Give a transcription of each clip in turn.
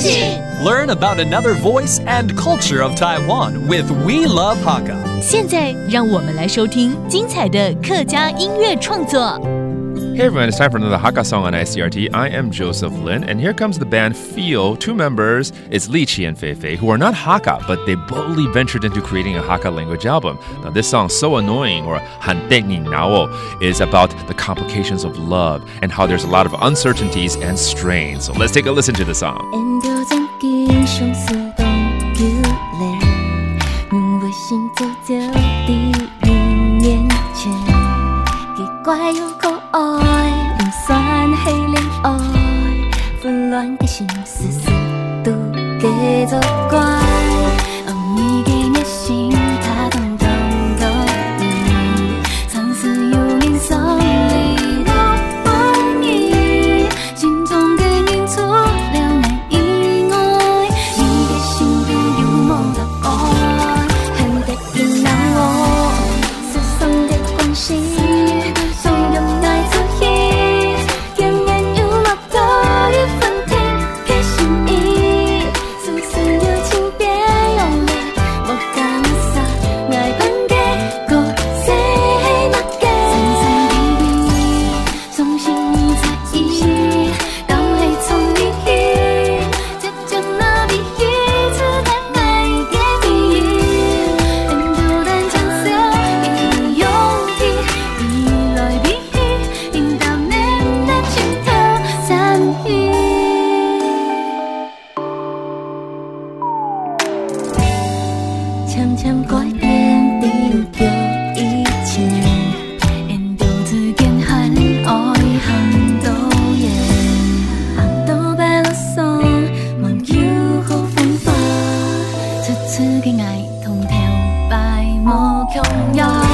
请 Learn about another voice and culture of Taiwan with We Love Hakka. 现在让我们来收听精彩的客家音乐创作。 Hey everyone, it's time for another Hakka song on ICRT. I am Joseph Lin, and here comes the band Feel. Two members, it's Likky and Fei Fei, who are not Hakka, but they boldly ventured into creating a Hakka language album. Now, this song, So Annoying, or Han Ni Nao, is about the complications of love and how there's a lot of uncertainties and strain. So let's take a listen to the song. 恋的心思思，都继续挂。 점점 꼴된 띄우겨 있지 엔도드겐 한 어이 한도에 악도 밸러송 먼 유호 팬파 투투긴 아이 통대우 바이 모경야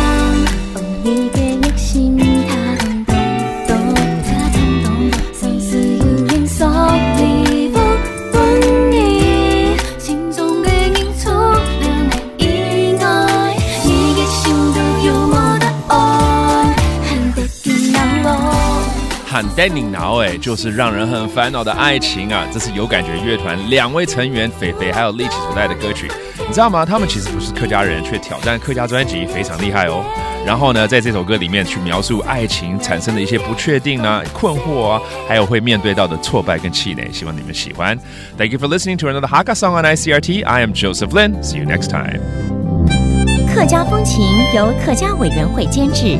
和 Danny Now 哎，就是让人很烦恼的爱情啊！这是有感觉乐团两位成员菲菲还有力气所带的歌曲，你知道吗？他们其实不是客家人，却挑战客家专辑，非常厉害哦。然后呢，在这首歌里面去描述爱情产生的一些不确定啊、困惑啊，还有会面对到的挫败跟气馁，希望你们喜欢。Thank you for listening to another Hakka song on ICRT. I am Joseph Lin. See you next time. 客家风情由客家委员会监制。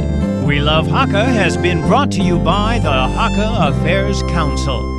We Love Hakka has been brought to you by the Hakka Affairs Council.